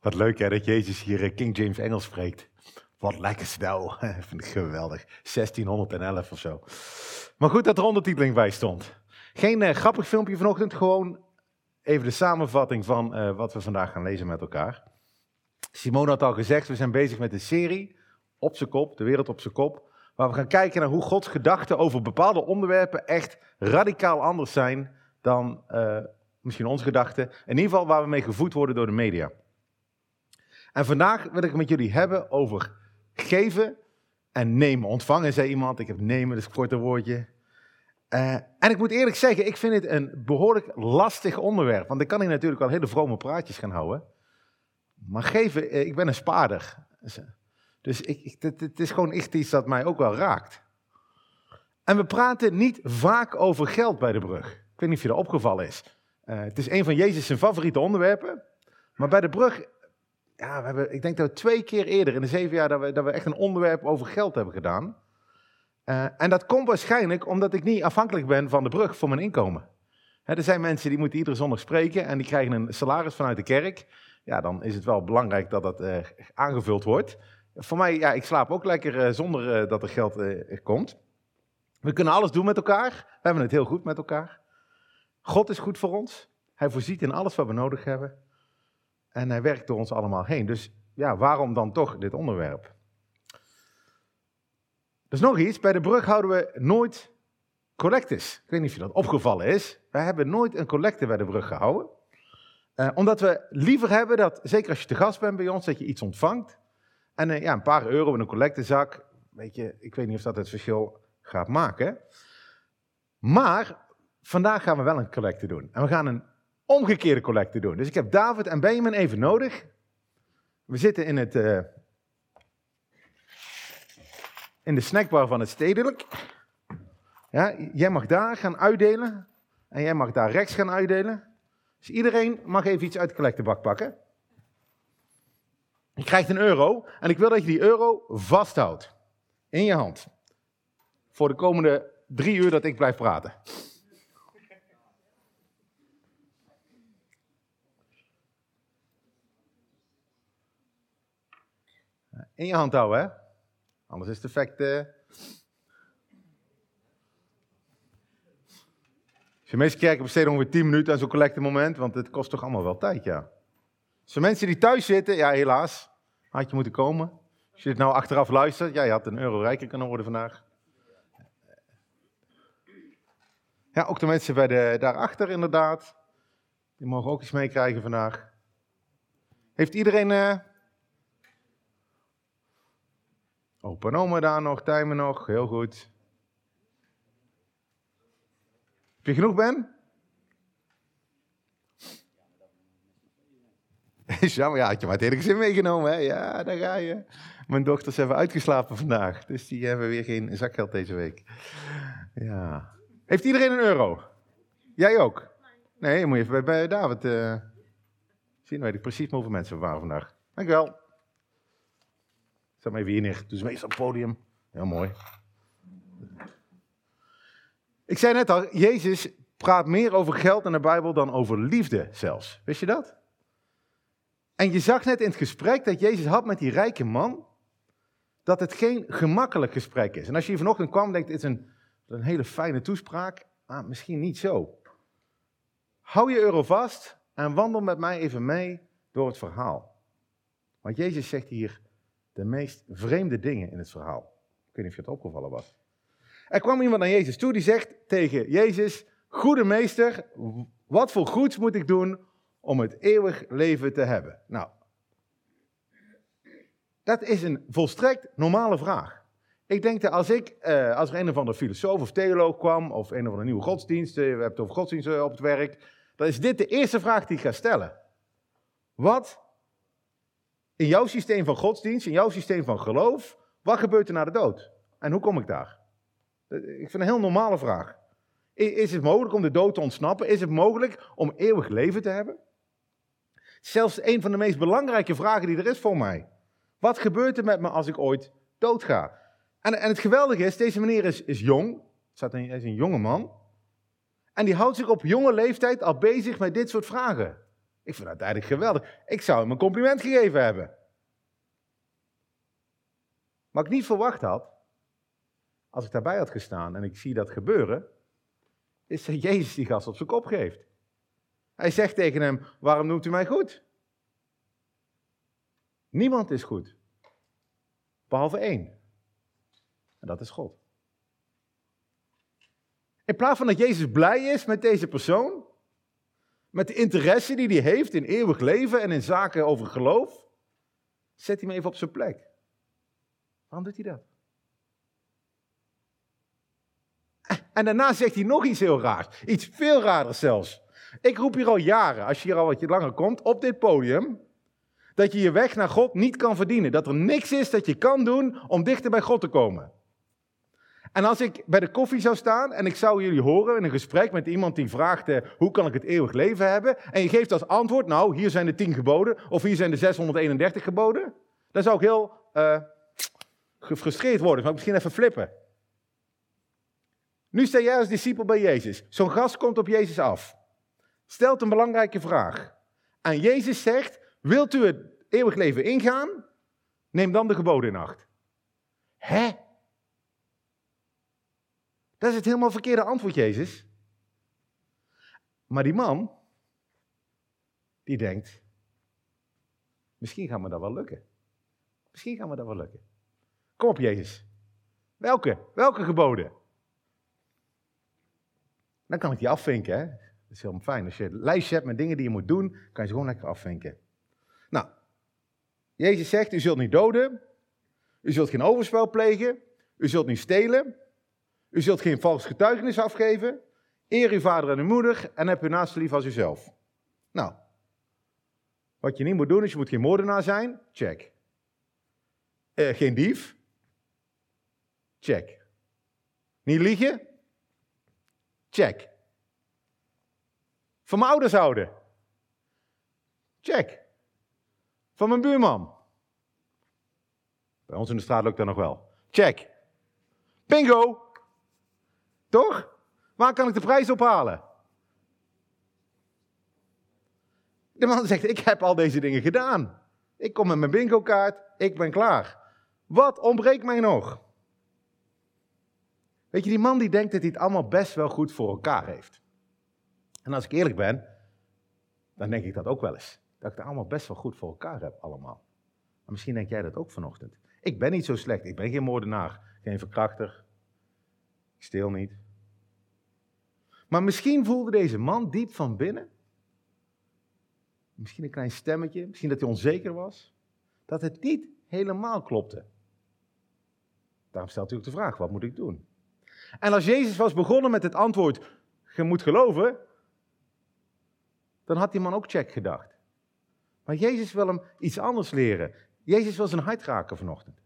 Wat leuk hè, dat Jezus hier eh, King James Engels spreekt. Wat lekker snel. Vind ik geweldig. 1611 of zo. Maar goed dat er ondertiteling bij stond. Geen uh, grappig filmpje vanochtend, gewoon even de samenvatting van uh, wat we vandaag gaan lezen met elkaar. Simone had al gezegd, we zijn bezig met een serie op zijn kop, de wereld op zijn kop. Waar we gaan kijken naar hoe Gods gedachten over bepaalde onderwerpen echt radicaal anders zijn dan misschien onze gedachten. In ieder geval waar we mee gevoed worden door de media. En vandaag wil ik het met jullie hebben over geven en nemen. Ontvangen, zei iemand. Ik heb nemen, dat is een korte woordje. Uh, en ik moet eerlijk zeggen, ik vind het een behoorlijk lastig onderwerp. Want ik kan hier natuurlijk wel hele vrome praatjes gaan houden. Maar geven, ik ben een spaarder. Dus het, het is gewoon echt iets dat mij ook wel raakt. En we praten niet vaak over geld bij de brug. Ik weet niet of je dat opgevallen is. Het is een van Jezus' favoriete onderwerpen. Maar bij de brug, ja, we hebben, ik denk dat we twee keer eerder in de zeven jaar dat we, dat we echt een onderwerp over geld hebben gedaan. Uh, en dat komt waarschijnlijk omdat ik niet afhankelijk ben van de brug voor mijn inkomen. Er zijn mensen die moeten iedere zondag spreken en die krijgen een salaris vanuit de kerk. Ja, dan is het wel belangrijk dat dat uh, aangevuld wordt. Voor mij, ja, ik slaap ook lekker uh, zonder dat er geld komt. We kunnen alles doen met elkaar. We hebben het heel goed met elkaar. God is goed voor ons. Hij voorziet in alles wat we nodig hebben. En hij werkt door ons allemaal heen. Dus ja, waarom dan toch dit onderwerp? Dus nog iets, bij de brug houden we nooit collectes. Ik weet niet of je dat opgevallen is. Wij hebben nooit een collecte bij de brug gehouden. Uh, omdat we liever hebben dat, zeker als je te gast bent bij ons, dat je iets ontvangt. En uh, ja, een paar euro in een collectezak, weet je, ik weet niet of dat het verschil gaat maken. Maar vandaag gaan we wel een collecte doen. En we gaan een omgekeerde collecte doen. Dus ik heb David en Benjamin even nodig. We zitten in, het, uh, in de snackbar van het stedelijk. Ja, jij mag daar gaan uitdelen. En jij mag daar rechts gaan uitdelen. Dus iedereen mag even iets uit de collectebak pakken. Je krijgt een euro. En ik wil dat je die euro vasthoudt. In je hand. Voor de komende drie uur dat ik blijf praten. In je hand houden, hè? Anders is het effect. Uh... De meeste kerken besteden ongeveer 10 minuten aan zo'n collectemoment, want het kost toch allemaal wel tijd, ja. Dus voor mensen die thuis zitten, ja, helaas, had je moeten komen. Als je dit nou achteraf luistert, ja, je had een euro rijker kunnen worden vandaag. Ja, ook de mensen bij de, daarachter inderdaad. Die mogen ook iets meekrijgen vandaag. Heeft iedereen uh, Opa en oma daar nog, timen nog, heel goed. Heb je genoeg, Ben? Is jammer, ja, had je maar het meegenomen, hè? Ja, daar ga je. Mijn dochters hebben uitgeslapen vandaag, dus die hebben weer geen zakgeld deze week. Ja. Heeft iedereen een euro? Jij ook? Nee, moet je even bij, David uh, zien. weet ik precies hoeveel mensen we waren vandaag. Dankjewel. Zet even hier neer. Dus meestal op het podium. Heel mooi. Ik zei net al, Jezus praat meer over geld in de Bijbel dan over liefde zelfs. Wist je dat? En je zag net in het gesprek dat Jezus had met die rijke man, dat het geen gemakkelijk gesprek is. En als je hier vanochtend kwam, denkt, dit is een, een hele fijne toespraak. Maar misschien niet zo. Hou je euro vast en wandel met mij even mee door het verhaal. Want Jezus zegt hier, de meest vreemde dingen in het verhaal. Ik weet niet of je het opgevallen was. Er kwam iemand naar Jezus toe die zegt tegen Jezus: Goede meester, wat voor goeds moet ik doen om het eeuwig leven te hebben? Nou, dat is een volstrekt normale vraag. Ik denk dat als ik, eh, als er een of andere filosoof of theoloog kwam, of een of andere nieuwe godsdienst, we hebben het over godsdiensten op het werk, dan is dit de eerste vraag die ik ga stellen. Wat in jouw systeem van godsdienst, in jouw systeem van geloof, wat gebeurt er na de dood? En hoe kom ik daar? Ik vind een heel normale vraag. Is het mogelijk om de dood te ontsnappen? Is het mogelijk om eeuwig leven te hebben? Zelfs een van de meest belangrijke vragen die er is voor mij. Wat gebeurt er met me als ik ooit doodga? En, en het geweldige is, deze meneer is, is jong. Hij is een jonge man. En die houdt zich op jonge leeftijd al bezig met dit soort vragen. Ik vind dat eigenlijk geweldig. Ik zou hem een compliment gegeven hebben. Wat ik niet verwacht had, als ik daarbij had gestaan en ik zie dat gebeuren, is dat Jezus die gast op zijn kop geeft. Hij zegt tegen hem, waarom noemt u mij goed? Niemand is goed. Behalve één. En dat is God. In plaats van dat Jezus blij is met deze persoon, met de interesse die hij heeft in eeuwig leven en in zaken over geloof, zet hij hem even op zijn plek. Waarom doet hij dat? En daarna zegt hij nog iets heel raars. Iets veel raarder zelfs. Ik roep hier al jaren, als je hier al wat langer komt, op dit podium, dat je je weg naar God niet kan verdienen. Dat er niks is dat je kan doen om dichter bij God te komen. En als ik bij de koffie zou staan en ik zou jullie horen in een gesprek met iemand die vraagt, eh, hoe kan ik het eeuwig leven hebben? En je geeft als antwoord, nou, hier zijn de 10 geboden, of hier zijn de 631 geboden. Dan zou ik heel uh, gefrustreerd worden, ik misschien even flippen. Nu sta jij als discipel bij Jezus. Zo'n gast komt op Jezus af. Stelt een belangrijke vraag. En Jezus zegt, wilt u het eeuwig leven ingaan? Neem dan de geboden in acht. Hè? Dat is het helemaal verkeerde antwoord, Jezus. Maar die man, die denkt, misschien gaat me dat wel lukken. Misschien gaat me dat wel lukken. Kom op, Jezus. Welke? Welke geboden? Dan kan ik die afvinken, hè. Dat is helemaal fijn. Als je een lijstje hebt met dingen die je moet doen, kan je ze gewoon lekker afvinken. Nou, Jezus zegt, u zult niet doden, u zult geen overspel plegen, u zult niet stelen, u zult geen vals getuigenis afgeven. Eer uw vader en uw moeder en heb uw naaste lief als uzelf. Nou, wat je niet moet doen is, je moet geen moordenaar zijn. Check. Uh, geen dief. Check. Niet liegen. Check. Van mijn ouders houden. Check. Van mijn buurman. Bij ons in de straat lukt dat nog wel. Check. Bingo. Toch? Waar kan ik de prijs ophalen? De man zegt, ik heb al deze dingen gedaan. Ik kom met mijn bingo kaart, ik ben klaar. Wat ontbreekt mij nog? Weet je, die man die denkt dat hij het allemaal best wel goed voor elkaar heeft. En als ik eerlijk ben, dan denk ik dat ook wel eens. Dat ik het allemaal best wel goed voor elkaar heb, allemaal. Maar misschien denk jij dat ook vanochtend. Ik ben niet zo slecht, ik ben geen moordenaar, geen verkrachter, ik steel niet. Maar misschien voelde deze man diep van binnen, misschien een klein stemmetje, misschien dat hij onzeker was, dat het niet helemaal klopte. Daarom stelt u ook de vraag, wat moet ik doen? En als Jezus was begonnen met het antwoord, je moet geloven, dan had die man ook check gedacht. Maar Jezus wil hem iets anders leren. Jezus wil zijn hart raken vanochtend.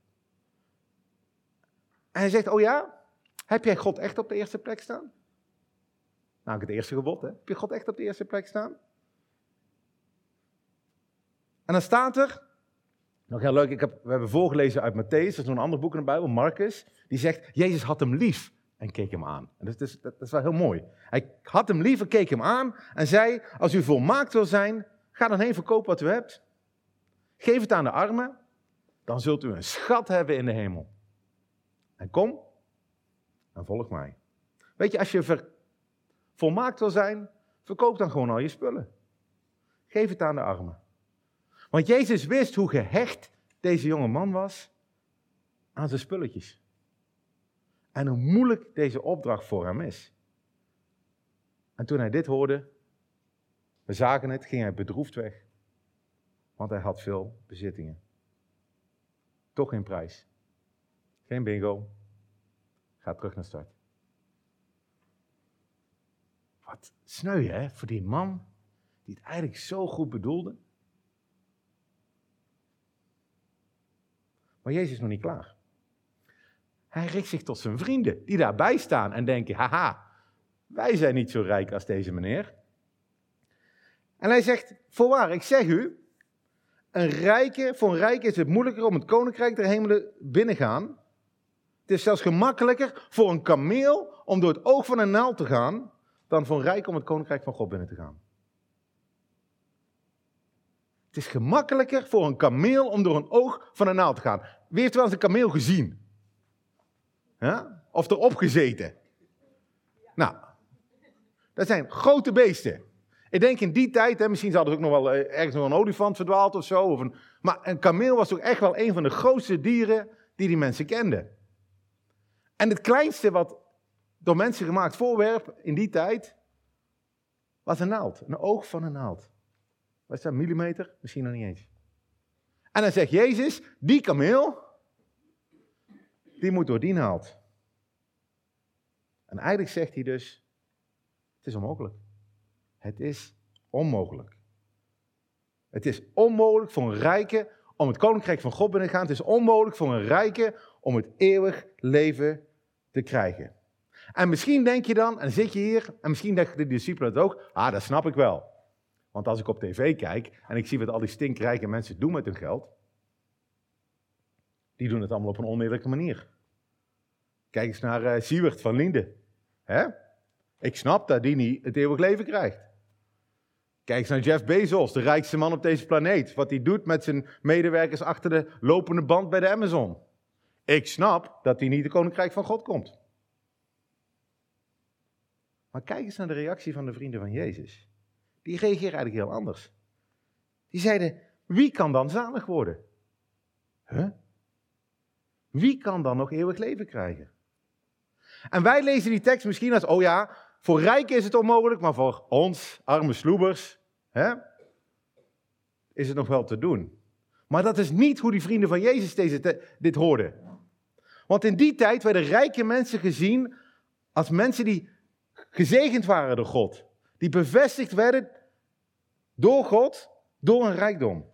En hij zegt, oh ja, heb jij God echt op de eerste plek staan? Nou, het eerste gebod, hè? Heb je God echt op de eerste plek staan? En dan staat er, nog heel leuk, ik heb, we hebben voorgelezen uit Matthäus, dat is een ander boek in de Bijbel, Marcus, die zegt, Jezus had hem lief en keek hem aan. En dat, is, dat is wel heel mooi. Hij had hem lief en keek hem aan en zei, als u volmaakt wil zijn, ga dan heen verkopen wat u hebt. Geef het aan de armen, dan zult u een schat hebben in de hemel. En kom en volg mij. Weet je, als je volmaakt wil zijn, verkoop dan gewoon al je spullen. Geef het aan de armen. Want Jezus wist hoe gehecht deze jonge man was aan zijn spulletjes. En hoe moeilijk deze opdracht voor hem is. En toen hij dit hoorde, we zagen het, ging hij bedroefd weg. Want hij had veel bezittingen. Toch geen prijs. Geen bingo. Ga terug naar start. Wat sneu hè, voor die man die het eigenlijk zo goed bedoelde. Maar Jezus is nog niet klaar. Hij richt zich tot zijn vrienden die daarbij staan en denken, haha, wij zijn niet zo rijk als deze meneer. En hij zegt, voorwaar, ik zeg u, een rijke, voor een rijke is het moeilijker om het koninkrijk der hemelen binnengaan. Het is zelfs gemakkelijker voor een kameel om door het oog van een naald te gaan, dan voor een rijk om het koninkrijk van God binnen te gaan. Het is gemakkelijker voor een kameel om door een oog van een naald te gaan. Wie heeft wel eens een kameel gezien? Ja? Of erop gezeten? Nou, dat zijn grote beesten. Ik denk in die tijd, hè, misschien hadden ze ook nog wel eh, ergens nog een olifant verdwaald of zo. Of een, maar een kameel was toch echt wel een van de grootste dieren die die mensen kenden. En het kleinste wat door mensen gemaakt voorwerp in die tijd was een naald. Een oog van een naald. Wat is dat, millimeter? Misschien nog niet eens. En dan zegt Jezus, die kameel, die moet door die naald. En eigenlijk zegt hij dus, het is onmogelijk. Het is onmogelijk. Het is onmogelijk voor een rijke om het koninkrijk van God binnen te gaan. Het is onmogelijk voor een rijke om het eeuwig leven te krijgen. En misschien denk je dan, en zit je hier, en misschien denken de discipelen het ook, ah, dat snap ik wel. Want als ik op tv kijk en ik zie wat al die stinkrijke mensen doen met hun geld, die doen het allemaal op een oneerlijke manier. Kijk eens naar uh, Siewert van Linde. Hè? Ik snap dat die niet het eeuwig leven krijgt. Kijk eens naar Jeff Bezos, de rijkste man op deze planeet. Wat hij doet met zijn medewerkers achter de lopende band bij de Amazon. Ik snap dat hij niet de koninkrijk van God komt. Maar kijk eens naar de reactie van de vrienden van Jezus. Die reageren eigenlijk heel anders. Die zeiden, wie kan dan zalig worden? Wie kan dan nog eeuwig leven krijgen? En wij lezen die tekst misschien als, oh ja, voor rijken is het onmogelijk, maar voor ons, arme sloebers, hè, is het nog wel te doen. Maar dat is niet hoe die vrienden van Jezus deze dit hoorden. Want in die tijd werden rijke mensen gezien als mensen die gezegend waren door God. Die bevestigd werden door God, door een rijkdom.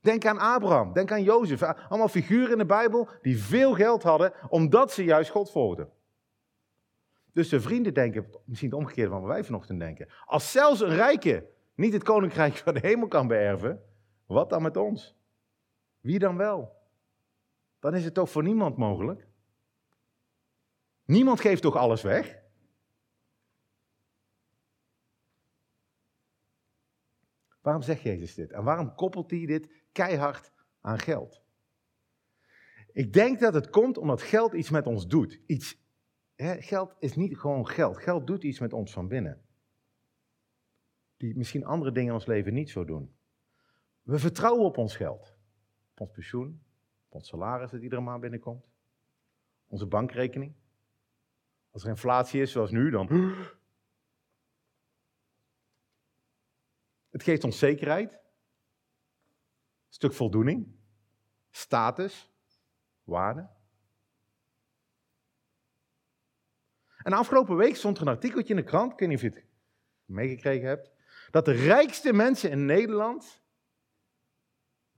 Denk aan Abraham, denk aan Jozef. Allemaal figuren in de Bijbel die veel geld hadden omdat ze juist God volgden. Dus de vrienden denken misschien het omgekeerde van wat wij vanochtend denken. Als zelfs een rijke niet het koninkrijk van de hemel kan beërven, wat dan met ons? Wie dan wel? Dan is het toch voor niemand mogelijk? Niemand geeft toch alles weg? Waarom zegt Jezus dit? En waarom koppelt hij dit keihard aan geld? Ik denk dat het komt omdat geld iets met ons doet. Iets, hè, geld is niet gewoon geld. Geld doet iets met ons van binnen. Die misschien andere dingen in ons leven niet zo doen. We vertrouwen op ons geld. Op ons pensioen, ons salaris dat iedere maand binnenkomt. Onze bankrekening. Als er inflatie is, zoals nu, dan Het geeft ons zekerheid, stuk voldoening, status, waarde. En afgelopen week stond er een artikeltje in de krant, ik weet niet of je het meegekregen hebt, dat de rijkste mensen in Nederland,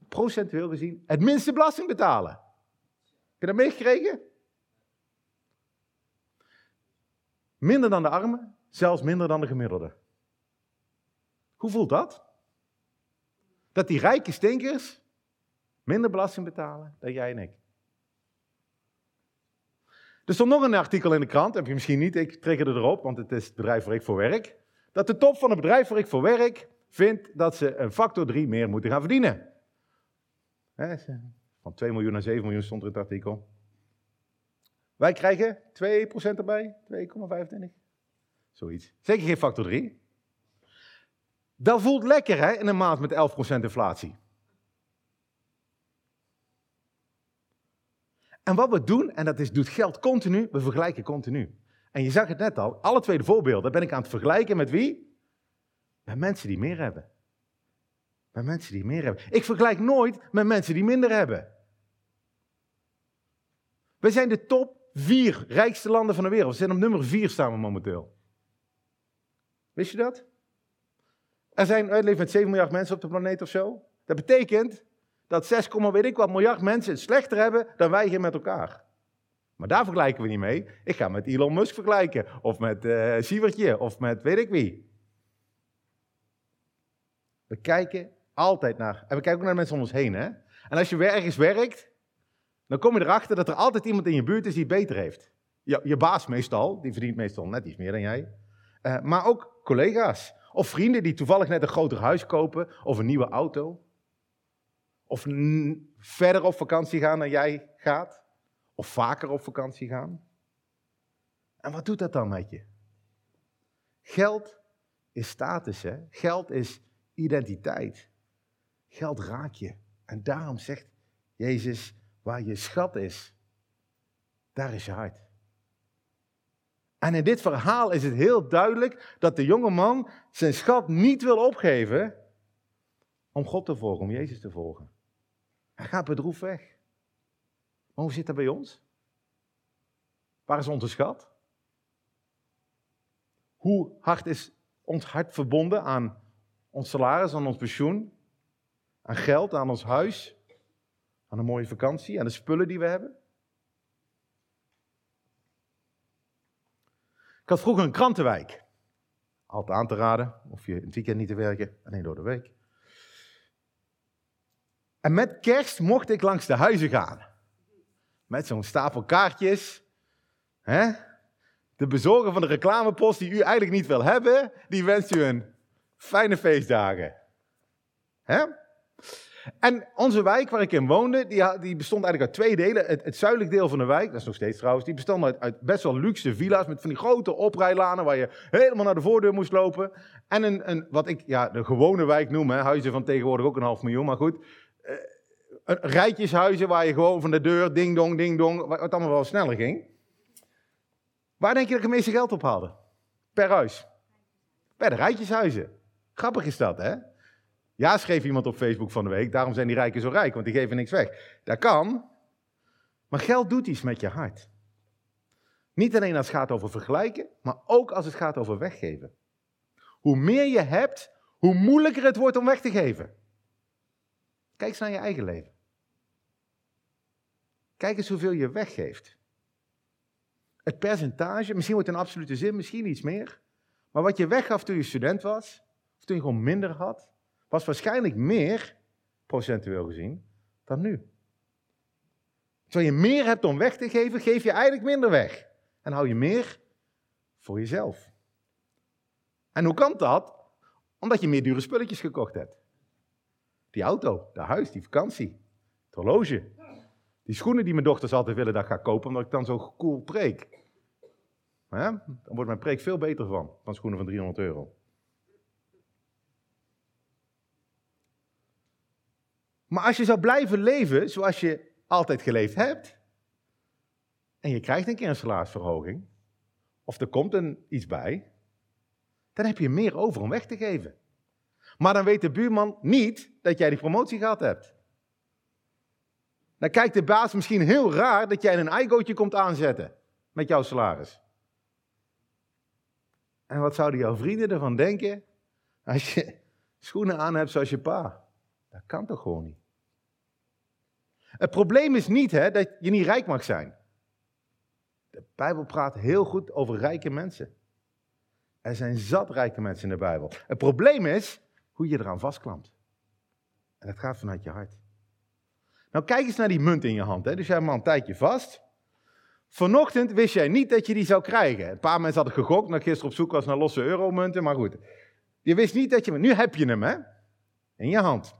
procentueel gezien, het minste belasting betalen. Heb je dat meegekregen? Minder dan de armen, zelfs minder dan de gemiddelde. Hoe voelt dat? Dat die rijke stinkers minder belasting betalen dan jij en ik. Er stond nog een artikel in de krant, heb je misschien niet, ik triggerde erop, want het is het bedrijf waar ik voor werk. Dat de top van het bedrijf waar ik voor werk vindt dat ze een factor 3 meer moeten gaan verdienen. Van 2 miljoen naar 7 miljoen stond er in het artikel. Wij krijgen 2% erbij, 2,25. Zoiets. Zeker geen factor 3. Dat voelt lekker hè, in een maand met 11% inflatie. En wat we doen, en dat is, doet geld continu, we vergelijken continu. En je zag het net al, alle twee de voorbeelden ben ik aan het vergelijken met wie? Met mensen die meer hebben. Met mensen die meer hebben. Ik vergelijk nooit met mensen die minder hebben. We zijn de top vier rijkste landen van de wereld. We zijn op nummer vier staan we momenteel. Wist je dat? Er zijn, leven met 7 miljard mensen op de planeet of zo. Dat betekent dat 6, weet ik wat miljard mensen het slechter hebben dan wij hier met elkaar. Maar daar vergelijken we niet mee. Ik ga met Elon Musk vergelijken. Of met uh, Sievertje. Of met weet ik wie. We kijken altijd naar. En we kijken ook naar mensen om ons heen. Hè? En als je ergens werkt. Dan kom je erachter dat er altijd iemand in je buurt is die het beter heeft. Je, je baas meestal. Die verdient meestal net iets meer dan jij. Uh, maar ook collega's. Of vrienden die toevallig net een groter huis kopen of een nieuwe auto. Of verder op vakantie gaan dan jij gaat. Of vaker op vakantie gaan. En wat doet dat dan met je? Geld is status, hè? Geld is identiteit. Geld raakt je. En daarom zegt Jezus, waar je schat is, daar is je hart. En in dit verhaal is het heel duidelijk dat de jonge man zijn schat niet wil opgeven om God te volgen, om Jezus te volgen. Hij gaat bedroefd weg. Maar hoe zit dat bij ons? Waar is onze schat? Hoe hard is ons hart verbonden aan ons salaris, aan ons pensioen, aan geld, aan ons huis, aan een mooie vakantie, aan de spullen die we hebben? Ik had vroeger een krantenwijk. Altijd aan te raden, of je het weekend niet te werken, alleen door de week. En met kerst mocht ik langs de huizen gaan. Met zo'n stapel kaartjes. Hè? De bezorger van de reclamepost die u eigenlijk niet wil hebben, die wenst u een fijne feestdagen. Hè? En onze wijk waar ik in woonde, die, die bestond eigenlijk uit twee delen. Het, het zuidelijk deel van de wijk, dat is nog steeds trouwens, die bestond uit, best wel luxe villa's met van die grote oprijlanen waar je helemaal naar de voordeur moest lopen. En een, een wat ik ja, de gewone wijk noem, hè, huizen van tegenwoordig ook een half miljoen, maar goed. Uh, rijtjeshuizen waar je gewoon van de deur, ding dong, ding dong, het allemaal wel sneller ging. Waar denk je dat ik het meeste geld op haalde? Per huis. Bij de rijtjeshuizen. Grappig is dat, hè? Ja, schreef iemand op Facebook van de week, daarom zijn die rijken zo rijk, want die geven niks weg. Dat kan, maar geld doet iets met je hart. Niet alleen als het gaat over vergelijken, maar ook als het gaat over weggeven. Hoe meer je hebt, hoe moeilijker het wordt om weg te geven. Kijk eens naar je eigen leven. Kijk eens hoeveel je weggeeft. Het percentage, misschien wordt het een absolute zin, misschien iets meer. Maar wat je weggaf toen je student was, of toen je gewoon minder had, was waarschijnlijk meer, procentueel gezien, dan nu. Terwijl je meer hebt om weg te geven, geef je eigenlijk minder weg. En hou je meer voor jezelf. En hoe kan dat? Omdat je meer dure spulletjes gekocht hebt. Die auto, dat huis, die vakantie, het horloge. Die schoenen die mijn dochters altijd willen dat ik ga kopen, omdat ik dan zo cool preek. dan wordt mijn preek veel beter van, van schoenen van 300 euro. Maar als je zou blijven leven zoals je altijd geleefd hebt, en je krijgt een keer een salarisverhoging, of er komt een, iets bij, dan heb je meer over om weg te geven. Maar dan weet de buurman niet dat jij die promotie gehad hebt. Dan kijkt de baas misschien heel raar dat jij een eigootje komt aanzetten met jouw salaris. En wat zouden jouw vrienden ervan denken als je schoenen aan hebt zoals je pa? Dat kan toch gewoon niet? Het probleem is niet hè, dat je niet rijk mag zijn. De Bijbel praat heel goed over rijke mensen. Er zijn zat rijke mensen in de Bijbel. Het probleem is hoe je eraan vastklampt. En dat gaat vanuit je hart. Nou, kijk eens naar die munt in je hand. Hè. Dus jij hebt hem een tijdje vast. Vanochtend wist jij niet dat je die zou krijgen. Een paar mensen hadden gegokt, dat gisteren op zoek was naar losse euromunten, maar goed. Je wist niet dat je. Nu heb je hem, hè? In je hand.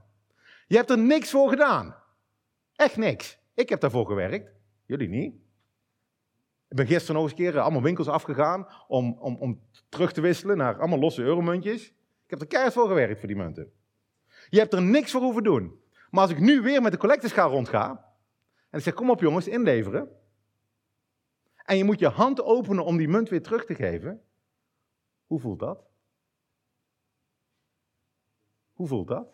Je hebt er niks voor gedaan. Echt niks. Ik heb daarvoor gewerkt. Jullie niet. Ik ben gisteren nog eens een keer eh, allemaal winkels afgegaan om, om, om terug te wisselen naar allemaal losse euromuntjes. Ik heb er keihard voor gewerkt voor die munten. Je hebt er niks voor hoeven doen. Maar als ik nu weer met de collecteschaal rondga en ik zeg kom op jongens, inleveren. En je moet je hand openen om die munt weer terug te geven. Hoe voelt dat? Hoe voelt dat?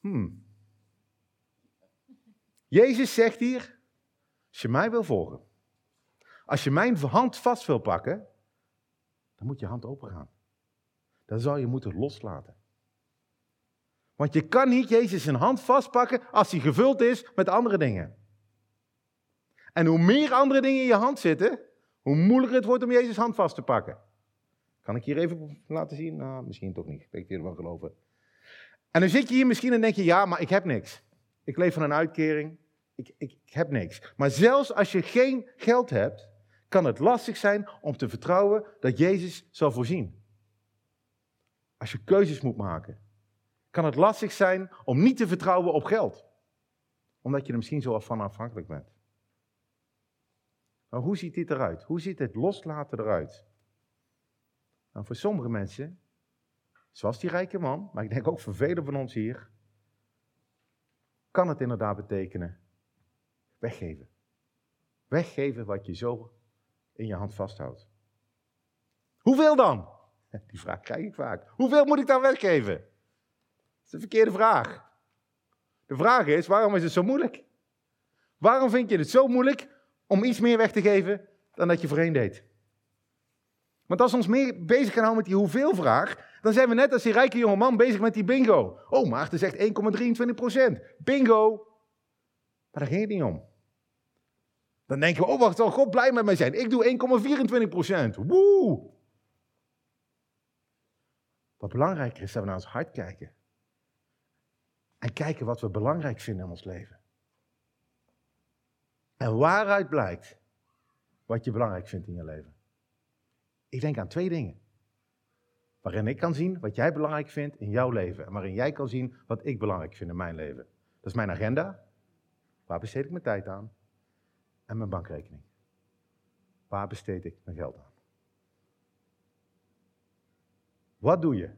Hmm. Jezus zegt hier, als je mij wil volgen, als je mijn hand vast wil pakken, dan moet je hand open gaan. Dan zou je moeten loslaten. Want je kan niet Jezus zijn hand vastpakken als hij gevuld is met andere dingen. En hoe meer andere dingen in je hand zitten, hoe moeilijker het wordt om Jezus hand vast te pakken. Kan ik hier even laten zien? Nou, misschien toch niet. Ik weet wel geloven. En dan zit je hier misschien en denk je, ja, maar ik heb niks. Ik leef van een uitkering. Ik, ik, heb niks. Maar zelfs als je geen geld hebt, kan het lastig zijn om te vertrouwen dat Jezus zal voorzien. Als je keuzes moet maken. kan het lastig zijn om niet te vertrouwen op geld. Omdat je er misschien zo van afhankelijk bent. Maar hoe ziet dit eruit? Hoe ziet het loslaten eruit? Nou, voor sommige mensen, zoals die rijke man, maar ik denk ook voor velen van ons hier, kan het inderdaad betekenen weggeven. Weggeven wat je zo in je hand vasthoudt. Hoeveel dan? Die vraag krijg ik vaak. Hoeveel moet ik dan weggeven? Dat is de verkeerde vraag. De vraag is, waarom is het zo moeilijk? Waarom vind je het zo moeilijk om iets meer weg te geven dan dat je voorheen deed? Want als we ons meer bezig gaan houden met die hoeveel vraag, dan zijn we net als die rijke jonge man bezig met die bingo. Oh, Maarten zegt 1,23% Bingo! Maar daar ging het niet om. Dan denken we, oh wacht, zal God blij met mij zijn? Ik doe 1,24% Woe! Wat belangrijker is dat we naar ons hart kijken. En kijken wat we belangrijk vinden in ons leven. En waaruit blijkt wat je belangrijk vindt in je leven. Ik denk aan twee dingen. Waarin ik kan zien wat jij belangrijk vindt in jouw leven. En waarin jij kan zien wat ik belangrijk vind in mijn leven. Dat is mijn agenda. Waar besteed ik mijn tijd aan? En mijn bankrekening. Waar besteed ik mijn geld aan? Wat doe je?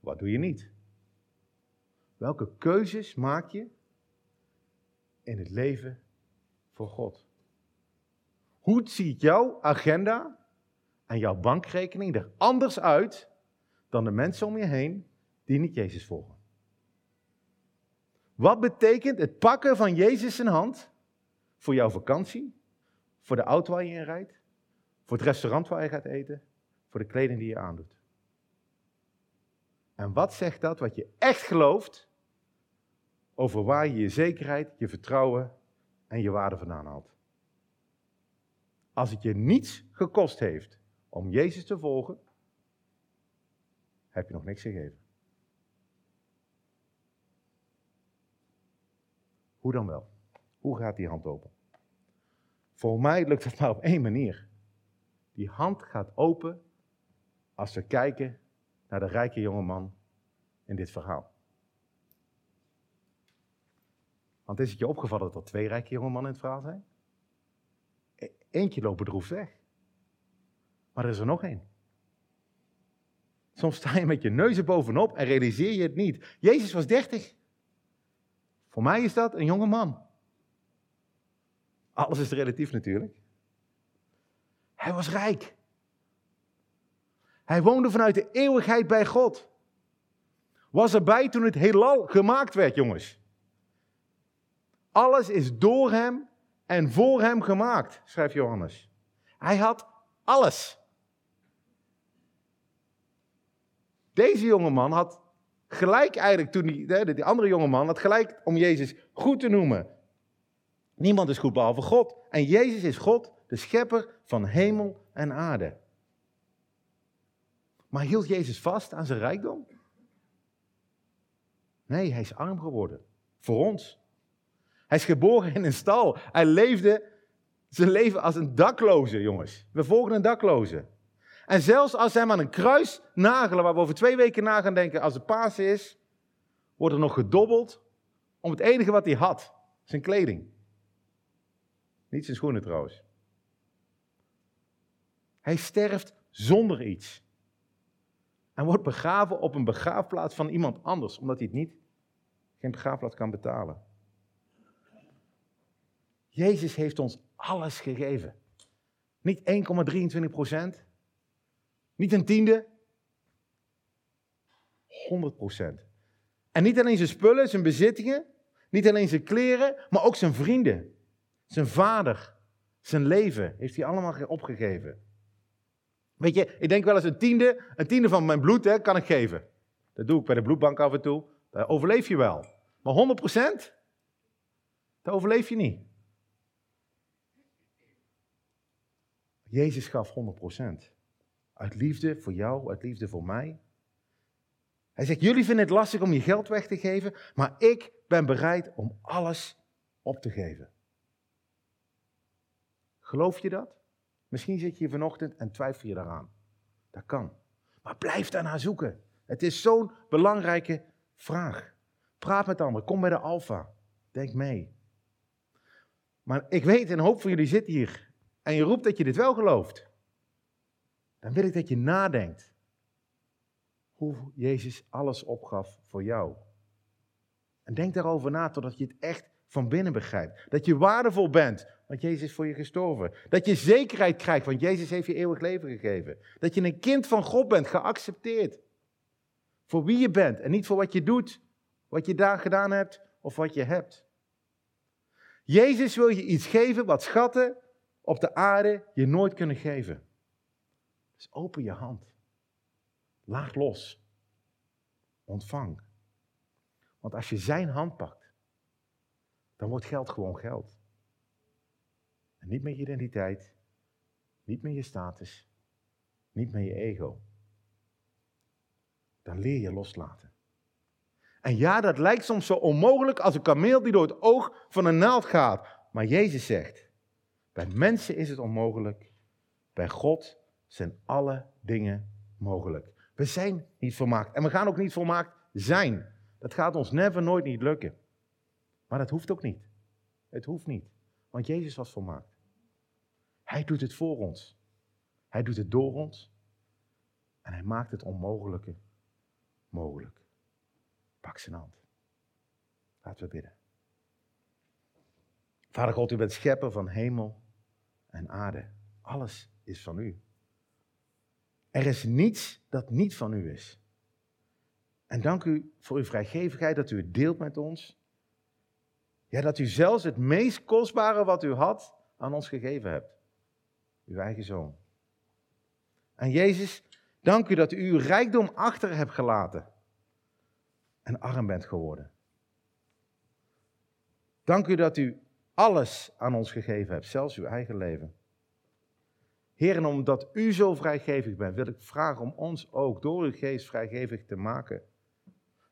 Wat doe je niet? Welke keuzes maak je in het leven voor God? Hoe ziet jouw agenda en jouw bankrekening er anders uit dan de mensen om je heen die niet Jezus volgen? Wat betekent het pakken van Jezus hand voor jouw vakantie, voor de auto waar je in rijdt, voor het restaurant waar je gaat eten, voor de kleding die je aandoet? En wat zegt dat wat je echt gelooft over waar je je zekerheid, je vertrouwen en je waarde vandaan haalt? Als het je niets gekost heeft om Jezus te volgen, heb je nog niks gegeven. Hoe dan wel? Hoe gaat die hand open? Voor mij lukt het maar op één manier. Die hand gaat open als we kijken naar de rijke jonge man in dit verhaal. Want is het je opgevallen dat er twee rijke jonge mannen in het verhaal zijn? E-, eentje loopt bedroefd weg. Maar er is er nog één. Soms sta je met je neus bovenop en realiseer je het niet. Jezus was dertig. Voor mij is dat een jonge man. Alles is relatief natuurlijk. Hij was rijk. Hij woonde vanuit de eeuwigheid bij God. Was erbij toen het heelal gemaakt werd, jongens. Alles is door hem en voor hem gemaakt, schrijft Johannes. Hij had alles. Deze jonge man had gelijk eigenlijk toen die, die andere jonge man had gelijk om Jezus goed te noemen. Niemand is goed behalve God. En Jezus is God, de schepper van hemel en aarde. Maar hield Jezus vast aan zijn rijkdom? Nee, hij is arm geworden. Voor ons. Hij is geboren in een stal. Hij leefde zijn leven als een dakloze, jongens. We volgen een dakloze. En zelfs als ze hem aan een kruis nagelen, waar we over twee weken na gaan denken als het Pasen is, wordt er nog gedobbeld om het enige wat hij had, zijn kleding. Niet zijn schoenen trouwens. Hij sterft zonder iets. En wordt begraven op een begraafplaats van iemand anders, omdat hij het niet, geen begraafplaats kan betalen. Jezus heeft ons alles gegeven. Niet 1,23 procent. Niet een tiende. 100 procent. En niet alleen zijn spullen, zijn bezittingen. Niet alleen zijn kleren, maar ook zijn vrienden. Zijn vader. Zijn leven heeft hij allemaal opgegeven. Weet je, ik denk wel eens een tiende, een tiende van mijn bloed hè, kan ik geven. Dat doe ik bij de bloedbank af en toe. Daar overleef je wel. Maar 100 procent, daar overleef je niet. Jezus gaf 100%. Uit liefde voor jou, uit liefde voor mij. Hij zegt, jullie vinden het lastig om je geld weg te geven, maar ik ben bereid om alles op te geven. Geloof je dat? Misschien zit je hier vanochtend en twijfel je daaraan. Dat kan. Maar blijf daarna zoeken. Het is zo'n belangrijke vraag. Praat met anderen, kom bij de Alfa. Denk mee. Maar ik weet, een hoop van jullie zit hier en je roept dat je dit wel gelooft. Dan wil ik dat je nadenkt hoe Jezus alles opgaf voor jou. En denk daarover na totdat je het echt van binnen begrijpt. Dat je waardevol bent, want Jezus is voor je gestorven. Dat je zekerheid krijgt, want Jezus heeft je eeuwig leven gegeven. Dat je een kind van God bent, geaccepteerd. Voor wie je bent en niet voor wat je doet, wat je daar gedaan hebt of wat je hebt. Jezus wil je iets geven wat schatten op de aarde je nooit kunnen geven. Dus open je hand. Laat los. Ontvang. Want als je zijn hand pakt, dan wordt geld gewoon geld. Niet meer je identiteit, niet meer je status, niet meer je ego. Dan leer je loslaten. En ja, dat lijkt soms zo onmogelijk als een kameel die door het oog van een naald gaat. Maar Jezus zegt, bij mensen is het onmogelijk, bij God zijn alle dingen mogelijk. We zijn niet volmaakt en we gaan ook niet volmaakt zijn. Dat gaat ons never, nooit niet lukken. Maar dat hoeft ook niet. Het hoeft niet, want Jezus was volmaakt. Hij doet het voor ons. Hij doet het door ons. En hij maakt het onmogelijke mogelijk. Pak zijn hand. Laten we bidden. Vader God, u bent schepper van hemel en aarde. Alles is van u. Er is niets dat niet van u is. En dank u voor uw vrijgevigheid dat u het deelt met ons. Ja, dat u zelfs het meest kostbare wat u had aan ons gegeven hebt. Uw eigen zoon. En Jezus, dank u dat u uw rijkdom achter hebt gelaten en arm bent geworden. Dank u dat u alles aan ons gegeven hebt, zelfs uw eigen leven. Heer, en omdat u zo vrijgevig bent, wil ik vragen om ons ook door uw geest vrijgevig te maken.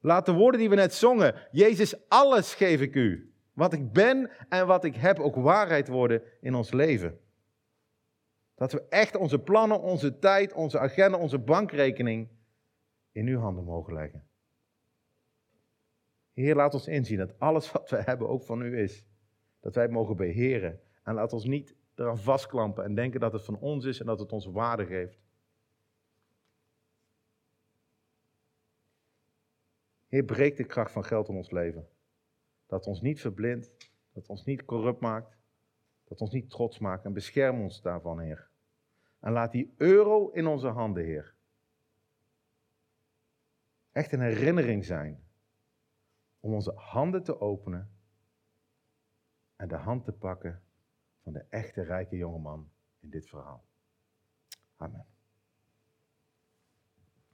Laat de woorden die we net zongen, Jezus, alles geef ik u. Wat ik ben en wat ik heb ook waarheid worden in ons leven. Dat we echt onze plannen, onze tijd, onze agenda, onze bankrekening in uw handen mogen leggen. Heer, laat ons inzien dat alles wat we hebben ook van u is. Dat wij het mogen beheren. En laat ons niet eraan vastklampen en denken dat het van ons is en dat het ons waarde geeft. Heer, breek de kracht van geld in ons leven. Dat ons niet verblindt, dat ons niet corrupt maakt, dat ons niet trots maakt en bescherm ons daarvan, Heer. En laat die euro in onze handen, Heer, echt een herinnering zijn om onze handen te openen en de hand te pakken van de echte rijke jongeman in dit verhaal.